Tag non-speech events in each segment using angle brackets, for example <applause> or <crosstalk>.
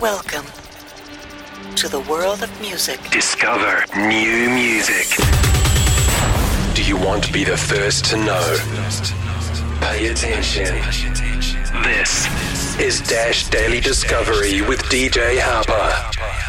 Welcome to the world of music. Discover new music. Do you want to be the first to know? Pay attention. This is Dash Daily Discovery with DJ Harper.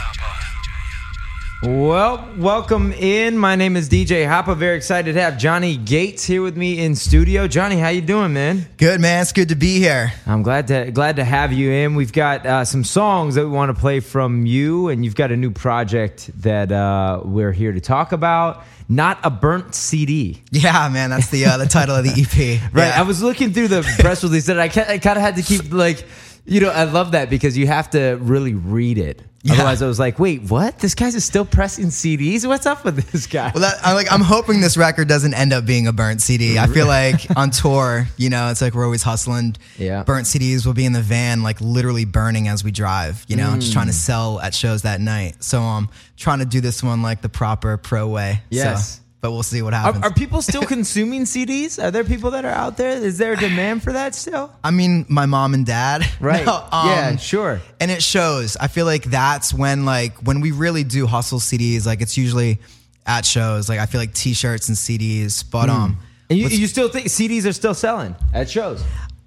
Well, welcome in. My name is DJ Hoppa. Very excited to have Johnny Gates here with me in studio. Johnny, how you doing, man? Good man, it's good to be here. I'm glad to glad to have you in. We've got uh, some songs that we want to play from you, and you've got a new project that uh, we're here to talk about. Not a burnt CD, Yeah, man, that's the uh, the title of the EP. <laughs> right? Yeah. I was looking through the press release, and I, I kind of had to keep like, you know, I love that because you have to really read it. Yeah. Otherwise, I was like, wait, what? This guy's is still pressing CDs? What's up with this guy? Well, that, I'm like, I'm hoping this record doesn't end up being a burnt CD. I feel like <laughs> on tour, you know, it's like we're always hustling. Yeah. Burnt CDs will be in the van, like literally burning as we drive. You know, just trying Mm. to sell at shows that night. So I'm um, trying to do this one like the proper pro way. So- Yes. But we'll see what happens. are people still <laughs> consuming CDs? Are there people that are out there? Is there a demand for that still? I mean, my mom and dad. <laughs> Right. No, um, yeah, sure. and it shows. I feel like that's when like when we really do hustle CDs. Like it's usually at shows. Like I feel like T-shirts and CDs. But um, And you, you still think CDs are still selling at shows?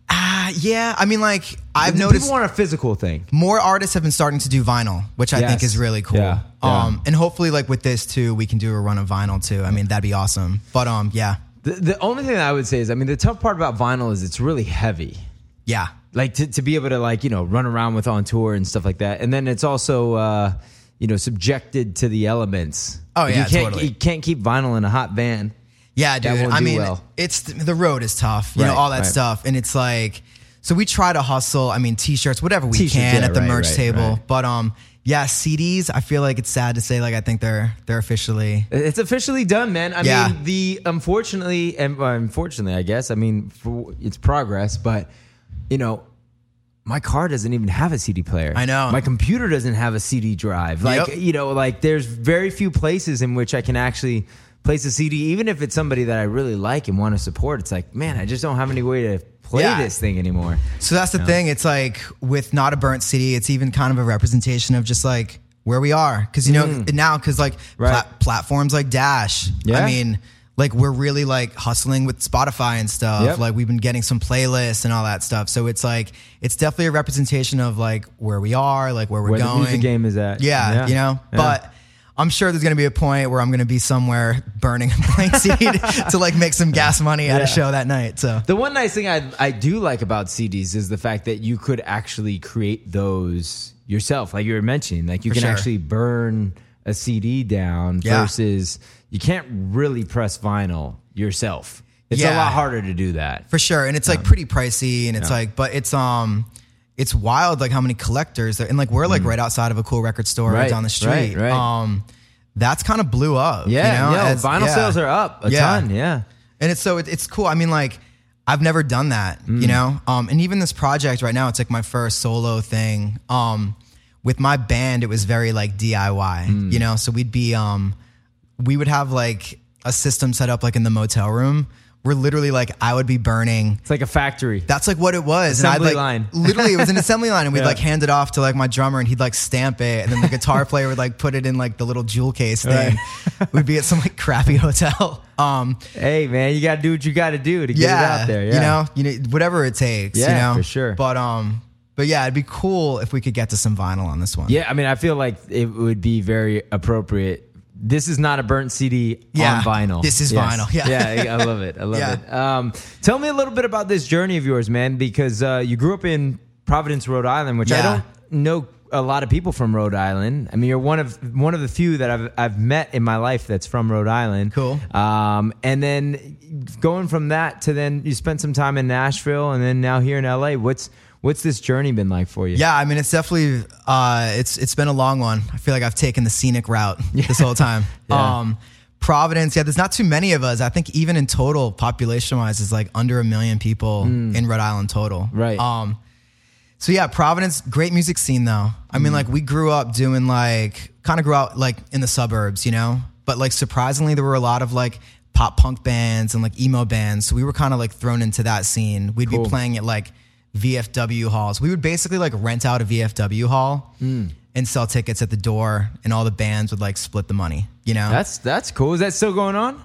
Ah, yeah. I mean, like I've People noticed want a physical thing. more artists have been starting to do vinyl, which I think Yes. is really cool. Yeah, yeah. Um, and hopefully like with this too, we can do a run of vinyl too. I mean, that'd be awesome. But um, yeah, The, the only thing that I would say is, I mean, the tough part about vinyl is it's really heavy. yeah. Like to, to be able to like you know run around with on tour and stuff like that, and then it's also uh, you know subjected to the elements. Oh, Like, yeah, you can't totally. you can't keep vinyl in a hot van. Yeah, dude. I mean, well. it's the road is tough, you know, all that right. stuff, and it's like, so we try to hustle. I mean, t-shirts, whatever we T-shirts, can yeah, at the right, merch right, table. right. But um, yeah, CDs. I feel like it's sad to say, like I think they're they're officially. It's officially done, man. I Yeah. mean, the unfortunately, and unfortunately, I guess. I mean, for, it's progress, but you know, my car doesn't even have a CD player. I know. My computer doesn't have a CD drive. Like, Yep. you know, like there's very few places in which I can actually place a CD, even if it's somebody that I really like and want to support. It's like, man, I just don't have any way to play Yeah. this thing anymore. So that's the thing. It's like with not a burnt CD, it's even kind of a representation of just like where we are, because you know now, because like Mm. Right. plat- platforms like Dash. Yeah. I mean. Like we're really like hustling with Spotify and stuff. Yep. Like we've been getting some playlists and all that stuff. So it's like it's definitely a representation of like where we are, like where we're Where the music game is at. Yeah, Yeah. you know. Yeah. But I'm sure there's gonna be a point where I'm gonna be somewhere burning a blank <laughs> seed <laughs> to like make some gas money at Yeah. a show that night. So The one nice thing I I do like about CDs is the fact that you could actually create those yourself, like you were mentioning. Like you For can sure. actually burn a CD down Yeah. versus you can't really press vinyl yourself. It's a lot harder to do that. for sure and it's like pretty pricey and it's Yeah. like but it's um it's wild like how many collectors there, and like we're like right outside of a cool record store Mm. Right, down the street right, right. um that's kind of blew up Yeah, you know, yeah. as- vinyl yeah. sales are up a Yeah. ton. Yeah. and it's so it, it's cool i mean like i've never done that Mm. you know um and even this project right now it's like my first solo thing um with my band it was very like diy Mm. you know so we'd be um we would have like a system set up like in the motel room where literally like i would be burning It's like a factory. that's like what it was. Assembly and I'd like line. <laughs> literally it was an assembly line and we'd Yeah. like hand it off to like my drummer and he'd like stamp it and then the guitar <laughs> player would like put it in like the little jewel case thing. We'd be at some like crappy <laughs> hotel. Um hey man, you gotta do what you gotta do to get it out there. Yeah. You know, you know whatever it takes, Yeah, you know. for sure. But um but yeah, it'd be cool if we could get to some vinyl on this one. Yeah, I mean, I feel like it would be very appropriate. This is not a burnt CD Yeah, on vinyl. this is vinyl, yeah. yeah, I love it. I love Yeah. it. Um, tell me a little bit about this journey of yours, man, because uh, you grew up in Providence, Rhode Island, which I don't know a lot of people from Rhode Island. I mean, you're one of one of the few that I've I've met in my life that's from Rhode Island. Cool. Um, and then going from that to then you spent some time in Nashville, and then now here in LA. What's what's this journey been like for you? Yeah, I mean it's definitely uh it's it's been a long one. I feel like I've taken the scenic route <laughs> this whole time. <laughs> Yeah. Um Providence, yeah, there's not too many of us. I think even in total, population wise, is like under a million people in Rhode Island total. Hmm. Right. Um so yeah, Providence, great music scene though. I Hmm. mean, like we grew up doing like kind of grew out like in the suburbs, you know? But like surprisingly there were a lot of like pop punk bands and like emo bands. So we were kind of like thrown into that scene. We'd Cool. be playing at like VFW halls. We would basically like rent out a VFW hall Hmm. and sell tickets at the door, and all the bands would like split the money. You know, That's that's cool. Is that still going on?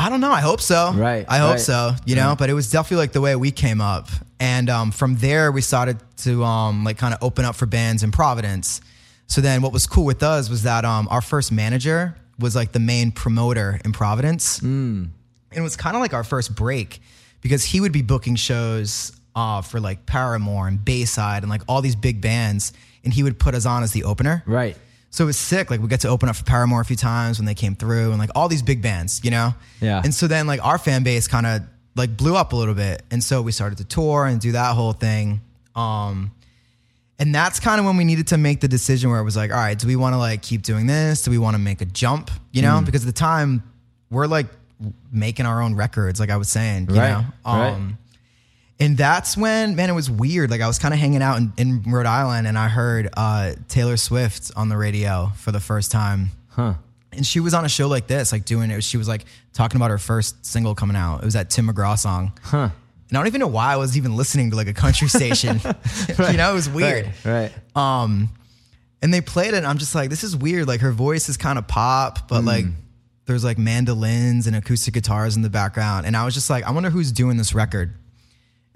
I don't know. I hope so. Right, I hope right. so. You know, but it was definitely like the way we came up, and um, from there we started to um, like kind of open up for bands in Providence. So then, what was cool with us was that um, our first manager was like the main promoter in Providence, Hmm. and it was kind of like our first break because he would be booking shows uh, for like Paramore and Bayside and like all these big bands, and he would put us on as the opener. Right. So it was sick. Like we get to open up for Paramore a few times when they came through, and like all these big bands, you know. Yeah. And so then like our fan base kind of like blew up a little bit, and so we started to tour and do that whole thing. Um, and that's kind of when we needed to make the decision where it was like, all right, do we want to like keep doing this? Do we want to make a jump? You Mm. know, because at the time we're like making our own records, like I was saying, you Right, know. right. And that's when, man, it was weird. Like I was kind of hanging out in, in Rhode Island, and I heard uh, Taylor Swift on the radio for the first time. Huh. And she was on a show like this, like doing it. She was like talking about her first single coming out. It was that Tim McGraw song. Huh. And I don't even know why I was even listening to like a country station. <laughs> <laughs> you know, it was weird. Right. right. Um, and they played it, and I'm just like, this is weird. Like her voice is kind of pop, but like there's like mandolins and acoustic guitars in the background. And I was just like, I wonder who's doing this record.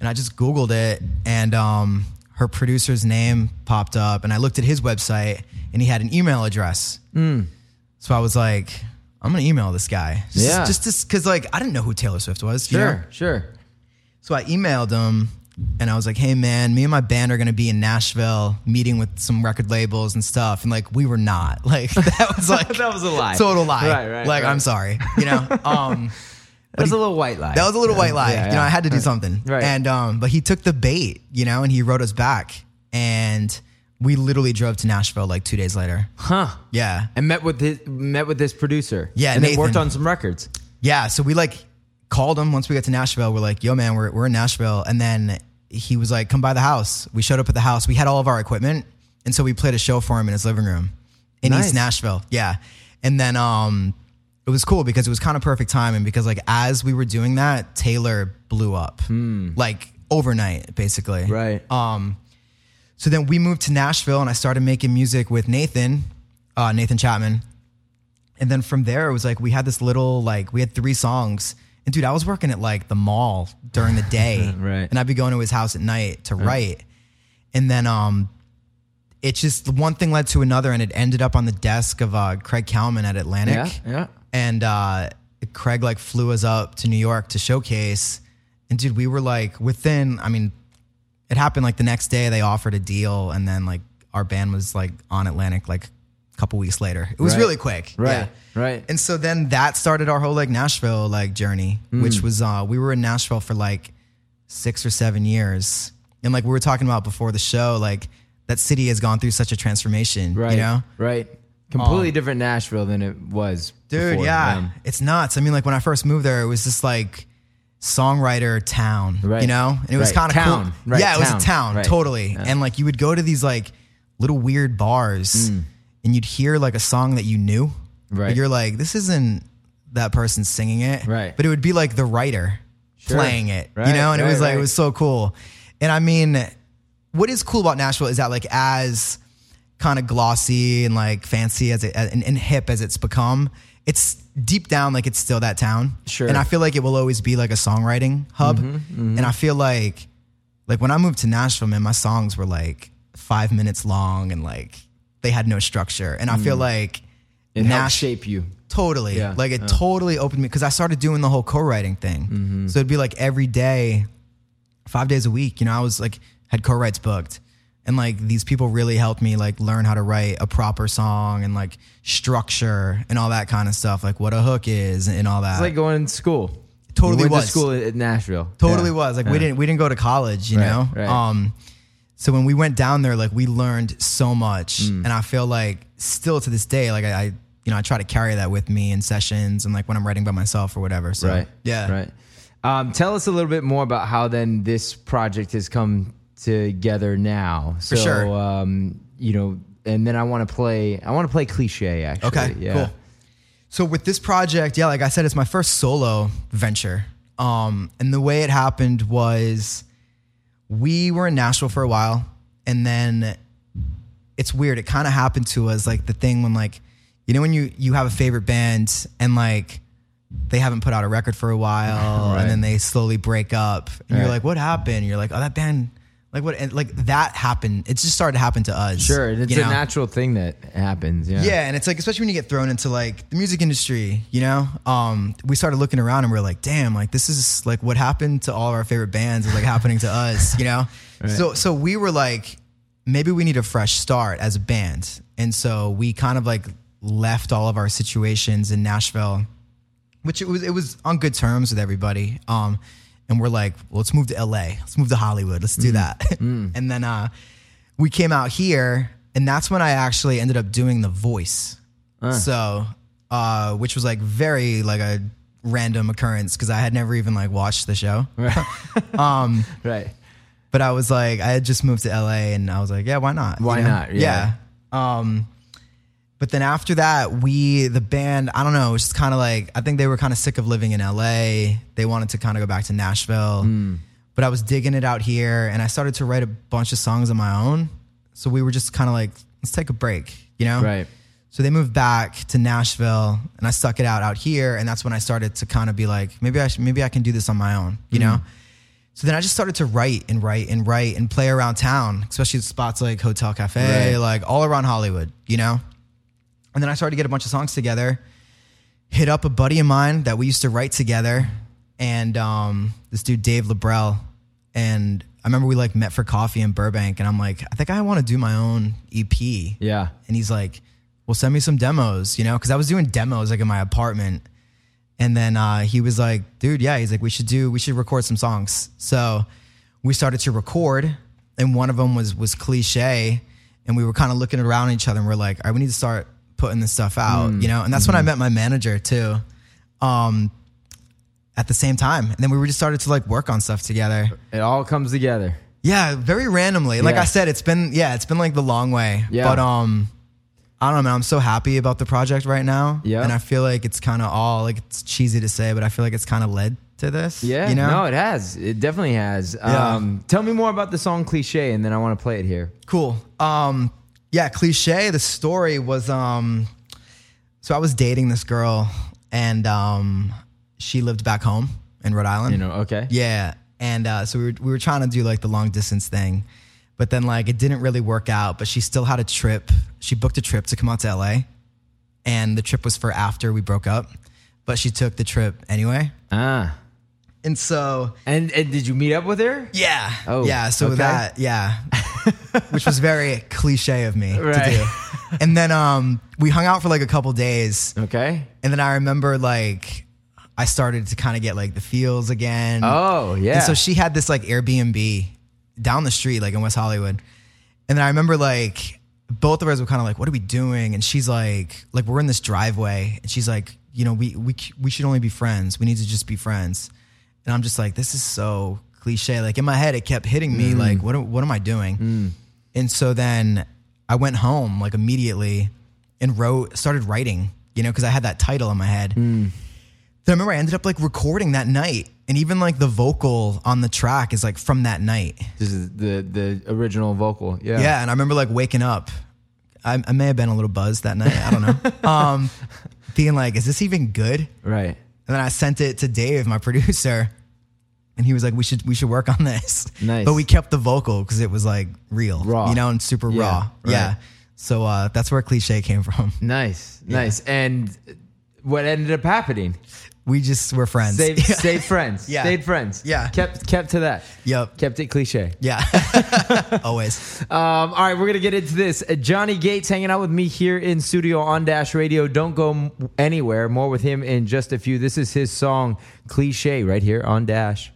And I just Googled it, and um, her producer's name popped up, and I looked at his website, and he had an email address. So I was like, I'm gonna email this guy, just, Yeah. just because like I didn't know who Taylor Swift was. you know? Sure. Sure. So I emailed him and I was like, hey man, me and my band are gonna be in Nashville meeting with some record labels and stuff. And like we were not. <laughs> Like that was <laughs> like That was a lie. Total lie. Right, right, Like right. I'm sorry. You know? <laughs> Um That was a little white lie. that was a little white lie. Yeah, You know. I had to do something. Right. And um, but he took the bait, you know, and he wrote us back. And we literally drove to Nashville like two days later. Huh. Yeah. And met with his met with this producer. Yeah, And they worked on some records. Yeah, so we like called him once we got to Nashville. We're like, "Yo, man, we're we're in Nashville," and then he was like, "Come by the house." We showed up at the house. We had all of our equipment, and so we played a show for him in his living room in Nice. East Nashville. Yeah, and then um, it was cool because it was kind of perfect timing because like as we were doing that, Taylor blew up like overnight, basically. Right. Um, so then we moved to Nashville, and I started making music with Nathan, uh, Nathan Chapman. And then from there, it was like we had this little like we had three songs. And dude, I was working at like the mall during the day, <laughs> Right. And I'd be going to his house at night to write. And then um, it just one thing led to another, and it ended up on the desk of uh, Craig Kallman at Atlantic. Yeah, yeah. And uh, Craig like flew us up to New York to showcase. And dude, we were like within. I mean, it happened like the next day. They offered a deal, and then like our band was like on Atlantic like a couple weeks later. It was Right. really quick, Right, Yeah. right. And so then that started our whole like Nashville like journey, Mm. which was uh we were in Nashville for like six or seven years, and like we were talking about before the show, like that city has gone through such a transformation, Right. you know. Right. Completely different Nashville than it was. Dude, before, yeah, man. it's nuts. I mean, like when I first moved there, it was just like songwriter town, Right. you know, and it was Right. kind of Town. cool. Right, Yeah, it was a town, Right. totally. Yeah. And like you would go to these like little weird bars, and you'd hear like a song that you knew, Mm. Right. But you're like, this isn't that person singing it, Right. But it would be like the writer Sure. playing it, you know, and it was like it was so cool. And I mean, what is cool about Nashville is that like as kind of glossy and like fancy as it and, and hip as it's become, it's deep down like it's still that town. Sure. And I feel like it will always be like a songwriting hub. Mm-hmm, And I feel like like when I moved to Nashville, man, my songs were like five minutes long and like they had no structure. And I feel like Mm. It helped Nash- shape you. Totally. Yeah, Like it yeah. totally opened me because I started doing the whole co-writing thing. So it'd be like every day, five days a week, you know, I was like had co-writes booked. And like these people really helped me like learn how to write a proper song and like structure and all that kind of stuff, like what a hook is and all that. It's like going to school. Totally you went was. to school at Nashville. Totally Yeah. was. Like we Yeah. didn't we didn't go to college, you Right, know? right. Um so when we went down there, like we learned so much. Mm. And I feel like still to this day, like I, I you know, I try to carry that with me in sessions and like when I'm writing by myself or whatever. So Right. yeah. Right. Um, tell us a little bit more about how then this project has come together now. So, sure. Um, you know, and then I want to play. I want to play cliche. Actually. Okay, Yeah. cool. So with this project, yeah, like I said, it's my first solo venture. Um, and the way it happened was we were in Nashville for a while, and then it's weird. It kind of happened to us like the thing when like you know when you you have a favorite band and like they haven't put out a record for a while <laughs> Right. and then they slowly break up and you're like what happened you're like oh that band like what and like that happened it just started to happen to us Sure, it's you a know? natural thing that happens. Yeah. yeah and it's like especially when you get thrown into like the music industry you know um we started looking around and we are like damn like this is like what happened to all of our favorite bands is like happening to us you know <laughs> so so we were like maybe we need a fresh start as a band and so we kind of like left all of our situations in nashville which it was it was on good terms with everybody. Um, and we're like, well, let's move to LA. Let's move to Hollywood. Let's do that. <laughs> and then uh, we came out here, and that's when I actually ended up doing The Voice. So, uh, which was like very like a random occurrence because I had never even like watched the show. <laughs> <laughs> Right. But I was like, I had just moved to LA, and I was like, yeah, why not? Why not? Yeah. Yeah. Um, but then after that, we the band, I don't know, it was just kind of like I think they were kind of sick of living in LA. They wanted to kind of go back to Nashville. Hmm. But I was digging it out here, and I started to write a bunch of songs on my own. So we were just kind of like, let's take a break, you know? Right. So they moved back to Nashville, and I stuck it out out here, and that's when I started to kind of be like, maybe I should, maybe I can do this on my own, you know. So then I just started to write and write and write and play around town, especially spots like Hotel Cafe, Right. like all around Hollywood, you know. And then I started to get a bunch of songs together. Hit up a buddy of mine that we used to write together, and um, this dude Dave Labrell, and I remember we like met for coffee in Burbank, and I'm like, I think I want to do my own EP. Yeah. And he's like, well, send me some demos, you know, because I was doing demos like in my apartment. And then uh, he was like, dude, yeah, he's like, we should do, we should record some songs. So we started to record, and one of them was was cliche, and we were kind of looking around each other, and we're like, all right, we need to start putting this stuff out, you know. And that's when I met my manager too. Um, at the same time, and then we just started to like work on stuff together. It all comes together. Yeah, very randomly. Like Yeah. I said, it's been yeah, it's been like the long way. Yeah. But um I don't know, man. I'm so happy about the project right now. Yeah. And I feel like it's kind of all like it's cheesy to say, but I feel like it's kind of led to this. Yeah. You know? No, it has. It definitely has. Yeah. Um, tell me more about the song Cliche, and then I want to play it here. cool. Um yeah, cliche. The story was um so I was dating this girl and um she lived back home in Rhode Island. You know, okay. Yeah. And uh, so we were, we were trying to do like the long distance thing, but then like it didn't really work out. But she still had a trip. She booked a trip to come out to LA, and the trip was for after we broke up. But she took the trip anyway. Ah. And so And, and did you meet up with her? yeah, Oh, yeah. So okay. that yeah, <laughs> which was very cliche of me Right. to do. And then um, we hung out for like a couple days, Okay. and then I remember like I started to kind of get like the feels again. Oh, yeah. And so she had this like Airbnb down the street, like in West Hollywood. And then I remember like both of us were kind of like, "What are we doing?" And she's like, "Like we're in this driveway," and she's like, "You know, we we we should only be friends. We need to just be friends." And I'm just like, "This is so cliche." Like in my head, it kept hitting me, like, mm. "What am- what am I doing?" Mm. And so then I went home like immediately and wrote, started writing, you know, because I had that title in my head. Mm. Then I remember I ended up like recording that night, and even like the vocal on the track is like from that night. This is the the original vocal. Yeah. Yeah, and I remember like waking up. I, I may have been a little buzzed that night. I don't know. <laughs> um, being like, "Is this even good?" Right. And then I sent it to Dave, my producer, and he was like, "We should we should work on this." <laughs> Nice. But we kept the vocal because it was like real, Raw. you know, and super Yeah, raw. Yeah. So uh, that's where cliche came from. <laughs> Nice. Nice. And what ended up happening? We just were friends. Stayed, <laughs> stayed friends. Yeah. Stayed friends. Yeah. Kept kept to that. Yep. Kept it cliche. Yeah. Always. Um, all right, we're gonna get into this. Uh, Johnny Gates hanging out with me here in studio on Dash Radio. Don't go anywhere. More with him in just a few. This is his song "Cliche" right here on Dash.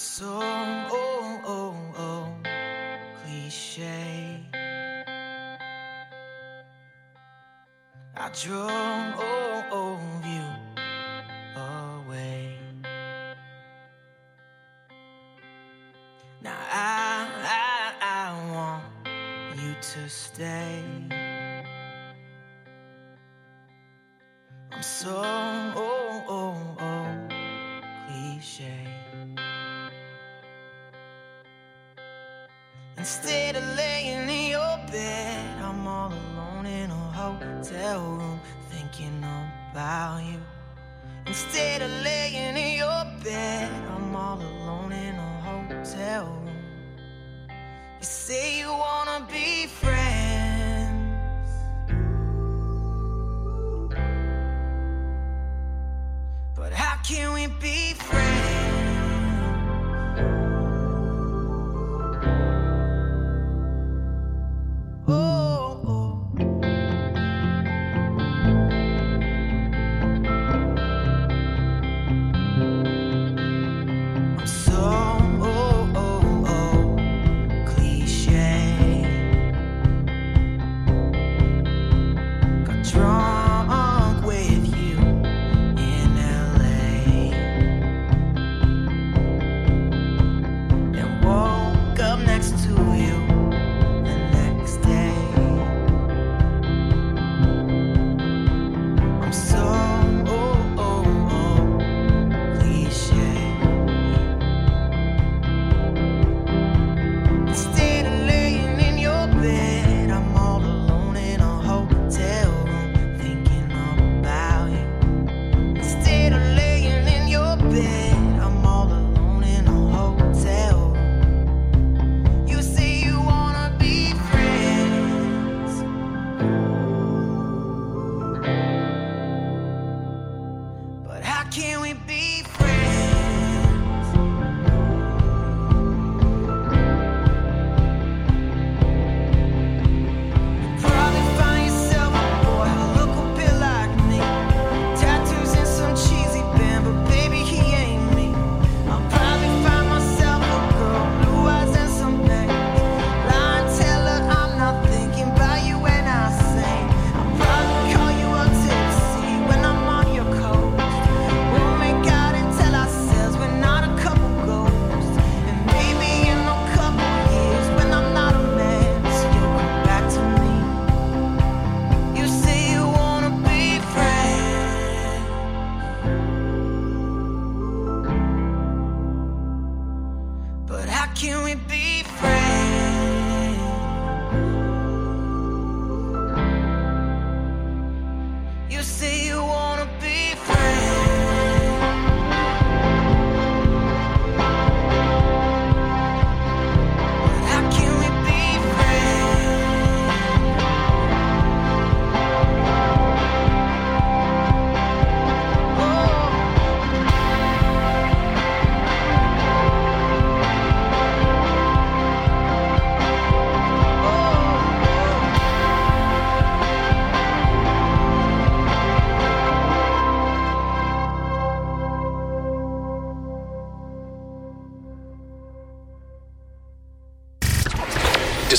So oh oh oh cliche. I drove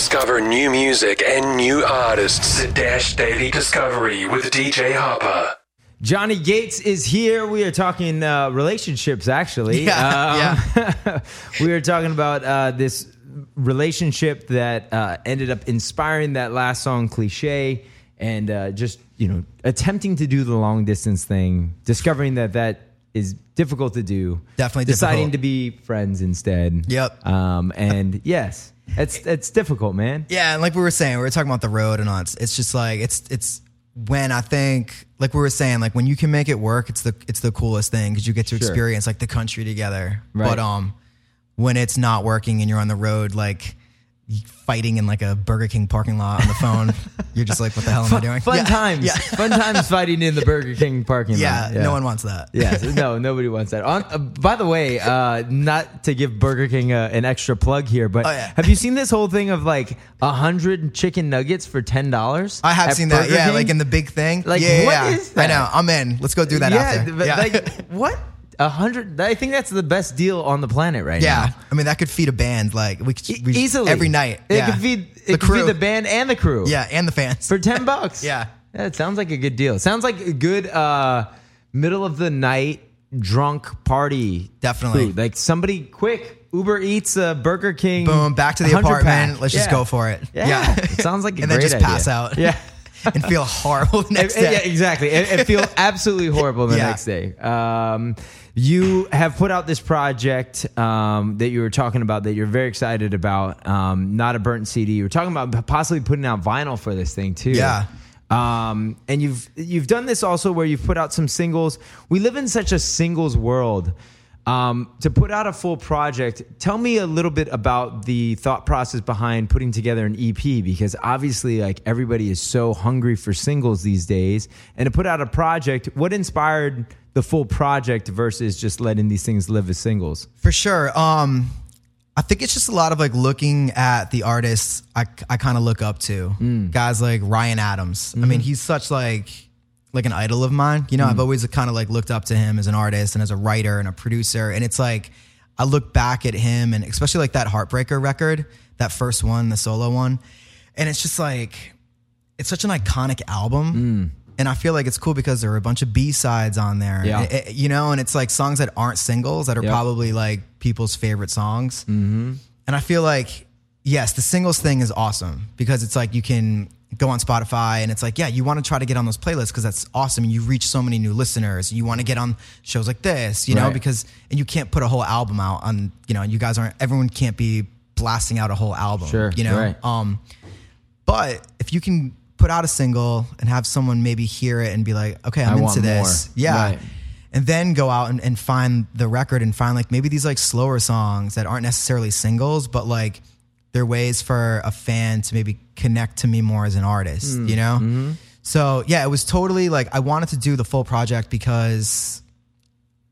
Discover new music and new artists at Dash Daily Discovery with DJ Harper. Johnny Gates is here. We are talking uh, relationships, actually. <laughs> Yeah, Um, <laughs> we are talking about uh, this relationship that uh, ended up inspiring that last song, Cliche, and uh, just, you know, attempting to do the long distance thing, discovering that that is difficult to do. Definitely Deciding difficult. to be friends instead. Yep. Um, and yes, it's, it's difficult, man. Yeah, and like we were saying, we were talking about the road and all. It's, it's just like it's it's when I think like we were saying, like when you can make it work, it's the it's the coolest thing because you get to Sure. experience like the country together. Right. But um, when it's not working and you're on the road, like fighting in like a Burger King parking lot on the phone, <laughs> you're just like, what the hell am I doing? Fun yeah. times. Yeah. Fun times fighting in the Burger King parking Yeah, lot. Yeah, no one wants that. Yes, no, nobody wants that. On, uh, by the way, uh, not to give Burger King uh, an extra plug here, but Oh, yeah. have you seen this whole thing of like a hundred chicken nuggets for ten dollars? I have seen that. Yeah, like in the big thing. Like, yeah, yeah, what yeah. is I know. I'm in. Let's go do that yeah, after. but yeah. like what a hundred? I think that's the best deal on the planet right now. yeah. I mean, that could feed a band like we could E- we, easily every night. It yeah. could feed the could crew. feed the band and the crew. Yeah, and the fans. for 10 bucks. <laughs> Yeah. Yeah, it sounds like a good deal. Sounds like a good uh middle of the night drunk party. Definitely. food. Like somebody quick Uber Eats, a Burger King. Boom, back to the 100 apartment. pack. Let's just Yeah. go for it. Yeah, it sounds like a <laughs> and then great just idea. pass out. Yeah. <laughs> and feel horrible the next day. Yeah, exactly. And, feel <laughs> absolutely horrible the Yeah. next day. Um, you have put out this project um, that you were talking about that you're very excited about. Um, not a burnt CD. You were talking about possibly putting out vinyl for this thing too. Yeah. Um, and you've you've done this also where you've put out some singles. We live in such a singles world. Um, to put out a full project, tell me a little bit about the thought process behind putting together an EP because obviously, like everybody is so hungry for singles these days. And to put out a project, what inspired the full project versus just letting these things live as singles? For sure. Um, I think it's just a lot of like looking at the artists I, I kind of look up to. Mm. Guys like Ryan Adams. I Mm-hmm. mean, he's such like like an idol of mine. You know, Mm. I've always kind of like looked up to him as an artist and as a writer and a producer. And it's like I look back at him and especially like that Heartbreaker record, that first one, the solo one, and it's just like it's such an iconic album. And I feel like it's cool because there are a bunch of B sides on there, Mm. Yeah. It- it- you know, and it's like songs that aren't singles that are Yep. probably like people's favorite songs. Mm-hmm. And I feel like, yes, the singles thing is awesome because it's like you can go on Spotify and it's like, yeah, you want to try to get on those playlists because that's awesome. You reach so many new listeners. You want to get on shows like this, you know, Right. because, and you can't put a whole album out on, you know, you guys aren't, everyone can't be blasting out a whole album, Sure, you know? right. Um, but if you can put out a single and have someone maybe hear it and be like, okay, I'm I into this. more. Yeah. Right. And then go out and, and find the record and find like maybe these like slower songs that aren't necessarily singles, but like they're ways for a fan to maybe connect to me more as an artist, Hmm. you know? Mm-hmm. So yeah, it was totally like I wanted to do the full project because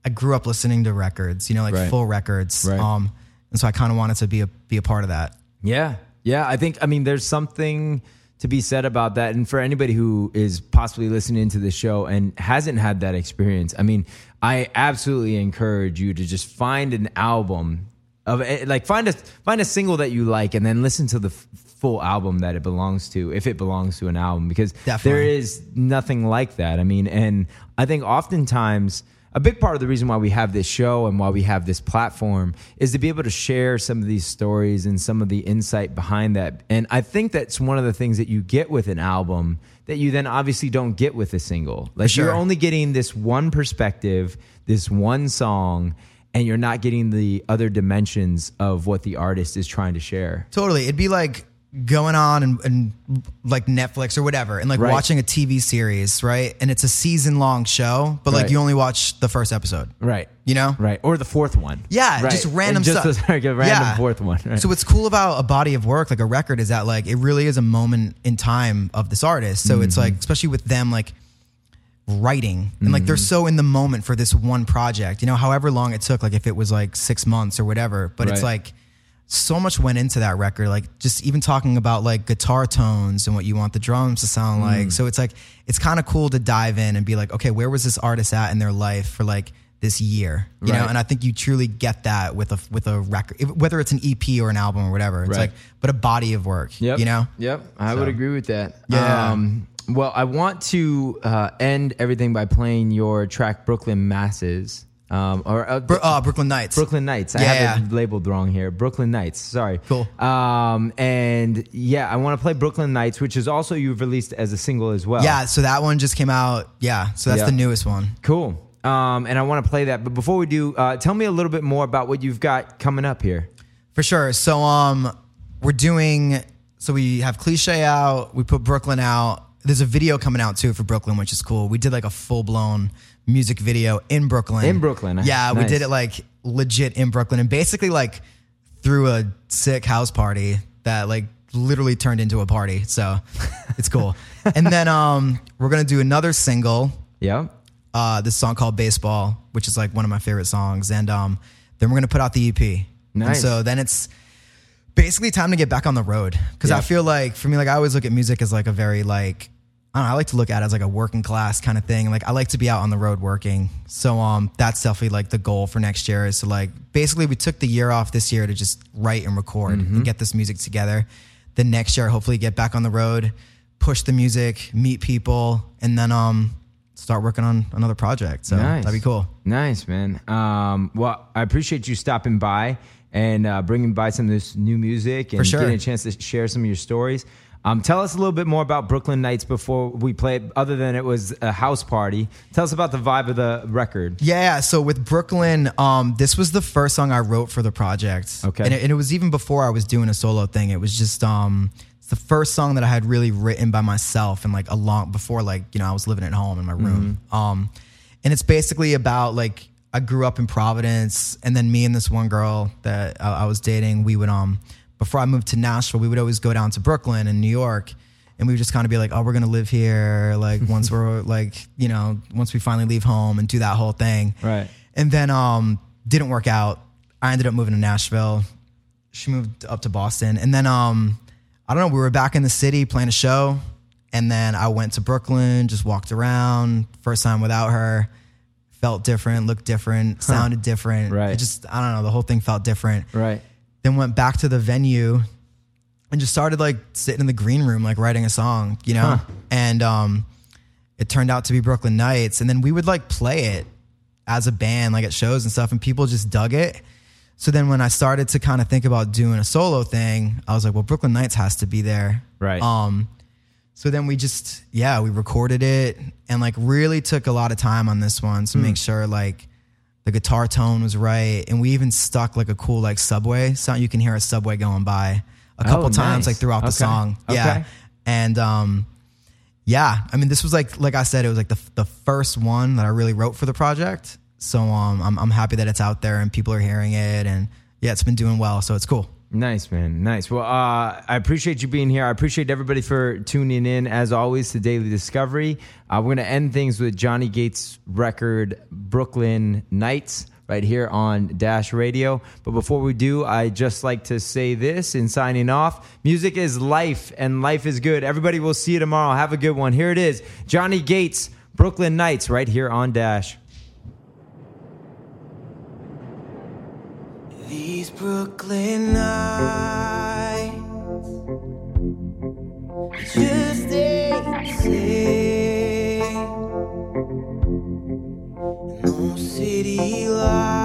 I grew up listening to records, you know, like Right. full records. Right. Um, and so I kind of wanted to be a be a part of that. Yeah. Yeah. I think, I mean, there's something to be said about that. And for anybody who is possibly listening to the show and hasn't had that experience, I mean, I absolutely encourage you to just find an album of eh, like find a find a single that you like and then listen to the f- full album that it belongs to if it belongs to an album because Definitely. there is nothing like that. I mean, and I think oftentimes a big part of the reason why we have this show and why we have this platform is to be able to share some of these stories and some of the insight behind that. And I think that's one of the things that you get with an album that you then obviously don't get with a single. Like Sure. you're only getting this one perspective, this one song, and you're not getting the other dimensions of what the artist is trying to share. Totally. It'd be like going on and, and like Netflix or whatever and like Right. watching a TV series, right? And it's a season long show, but like Right. you only watch the first episode. Right. You know? Right. Or the fourth one. Yeah, Right. just random just stuff. like a random fourth one. Right. So what's cool about a body of work, like a record, is that like it really is a moment in time of this artist. So it's Mm-hmm. like, especially with them, like writing and like they're Mm-hmm. so in the moment for this one project. You know, however long it took, like if it was like six months or whatever. But it's Right. like so much went into that record. Like just even talking about like guitar tones and what you want the drums to sound Mm. like. So it's like it's kind of cool to dive in and be like, okay, where was this artist at in their life for like this year? You know, Right. and I think you truly get that with a with a record, if- whether it's an EP or an album or whatever. It's Right. like, but a body of work. Yep. You know. Yep. I would agree with that. Yeah. Um, well, I want to uh, end everything by playing your track "Brooklyn Masses." Um, or uh, Bro- uh, Brooklyn Nights. Brooklyn Nights. I Yeah, have it labeled wrong here. Brooklyn Nights. Sorry. Cool. Um, and yeah, I want to play Brooklyn Nights, which is also you've released as a single as well. Yeah. So that one just came out. Yeah. So that's the newest one. Cool. Um, and I want to play that. But before we do, uh, tell me a little bit more about what you've got coming up here. For sure. So um we're doing so we have cliche out, we put Brooklyn out. There's a video coming out too for Brooklyn, which is cool. We did like a full blown music video in Brooklyn. In Brooklyn. Yeah, we did it like legit in Brooklyn and basically like threw a sick house party that like literally turned into a party. So it's cool. <laughs> and then um we're gonna do another single Yeah. uh, this song called Baseball, which is like one of my favorite songs. And um, then we're gonna put out the EP. And Nice. so then it's basically time to get back on the road because I feel like for me, like I always look at music as like a very like I don't know. I like to look at it as like a working class kind of thing. Like I like to be out on the road working. So um, that's definitely like the goal for next year is to like basically we took the year off this year to just write and record Mm-hmm. and get this music together. The next year, hopefully, get back on the road, push the music, meet people, and then um start working on another project. So Nice. that'd be cool. Nice, man. Um, well, I appreciate you stopping by and uh, bringing by some of this new music and sure. getting a chance to share some of your stories. Um, tell us a little bit more about Brooklyn Nights before we play it, other than it was a house party. Tell us about the vibe of the record. Yeah, so with Brooklyn, um, this was the first song I wrote for the project. Okay. and it, and it was even before I was doing a solo thing. It was just um, it's the first song that I had really written by myself, and like a long before, like you know, I was living at home in my room. Um, and it's basically about like I grew up in Providence, and then me and this one girl that I, I was dating, we would um, before I moved to Nashville, we would always go down to Brooklyn and New York. And we would just kind of be like, oh, we're gonna live here. Like once <laughs> we're like, you know, once we finally leave home and do that whole thing. Right. And then um didn't work out. I ended up moving to Nashville. She moved up to Boston. And then um I don't know, we were back in the city playing a show. And then I went to Brooklyn, just walked around, first time without her. Felt different, looked different, sounded different. Right. It just I don't know, the whole thing felt different. Right. Then went back to the venue and just started like sitting in the green room, like writing a song, you know? Huh. And um it turned out to be Brooklyn Nights. And then we would like play it as a band, like at shows and stuff, and people just dug it. So then when I started to kind of think about doing a solo thing, I was like, well, Brooklyn Nights has to be there. Right. Um, so then we just, yeah, we recorded it and like really took a lot of time on this one to Hmm. make sure like the guitar tone was right. And we even stuck like a cool like subway sound. You can hear a subway going by a couple Oh, times nice. like throughout the Okay. song. Yeah. Okay. And, um, yeah, I mean, this was like, like I said, it was like the, the first one that I really wrote for the project. So, um, I'm, I'm happy that it's out there and people are hearing it and yeah, it's been doing well. So it's cool. Nice, man. Nice. Well, uh, I appreciate you being here. I appreciate everybody for tuning in, as always, to Daily Discovery. Uh, we're going to end things with Johnny Gates' record, Brooklyn Nights, right here on Dash Radio. But before we do, I just like to say this in signing off music is life, and life is good. Everybody will see you tomorrow. Have a good one. Here it is Johnny Gates, Brooklyn Nights, right here on Dash. These Brooklyn nights just ain't the same. No city lights,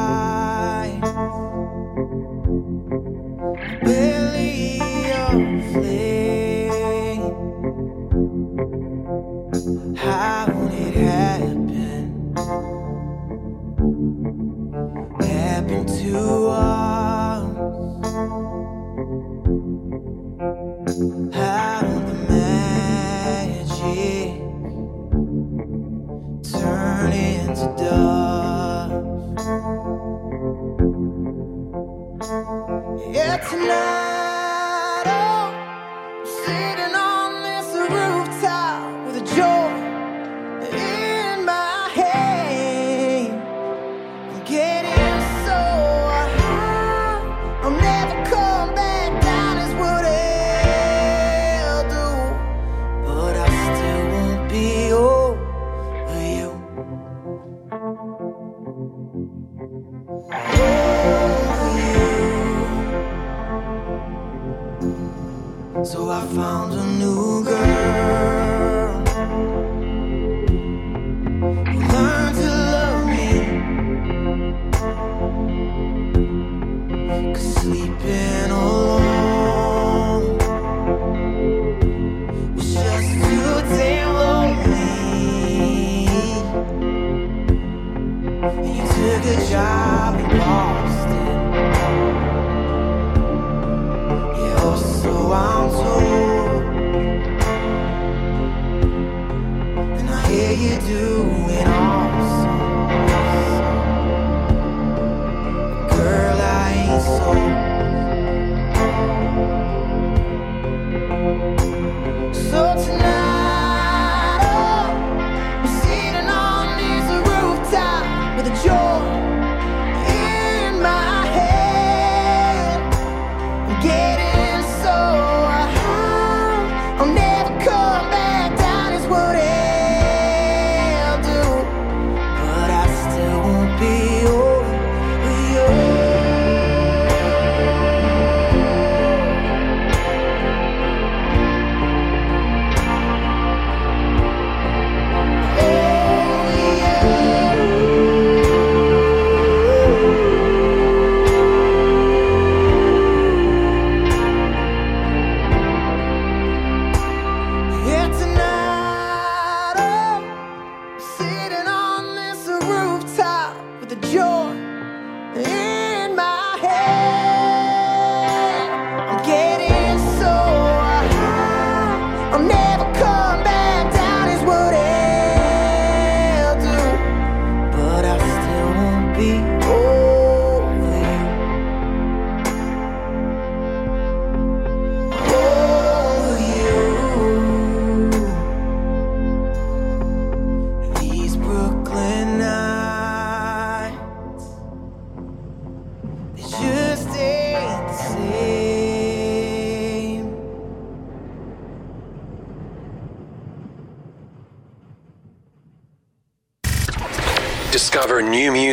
you do it all.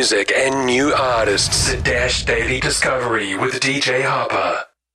Music and new artists. Dash Daily Discovery with DJ Harper.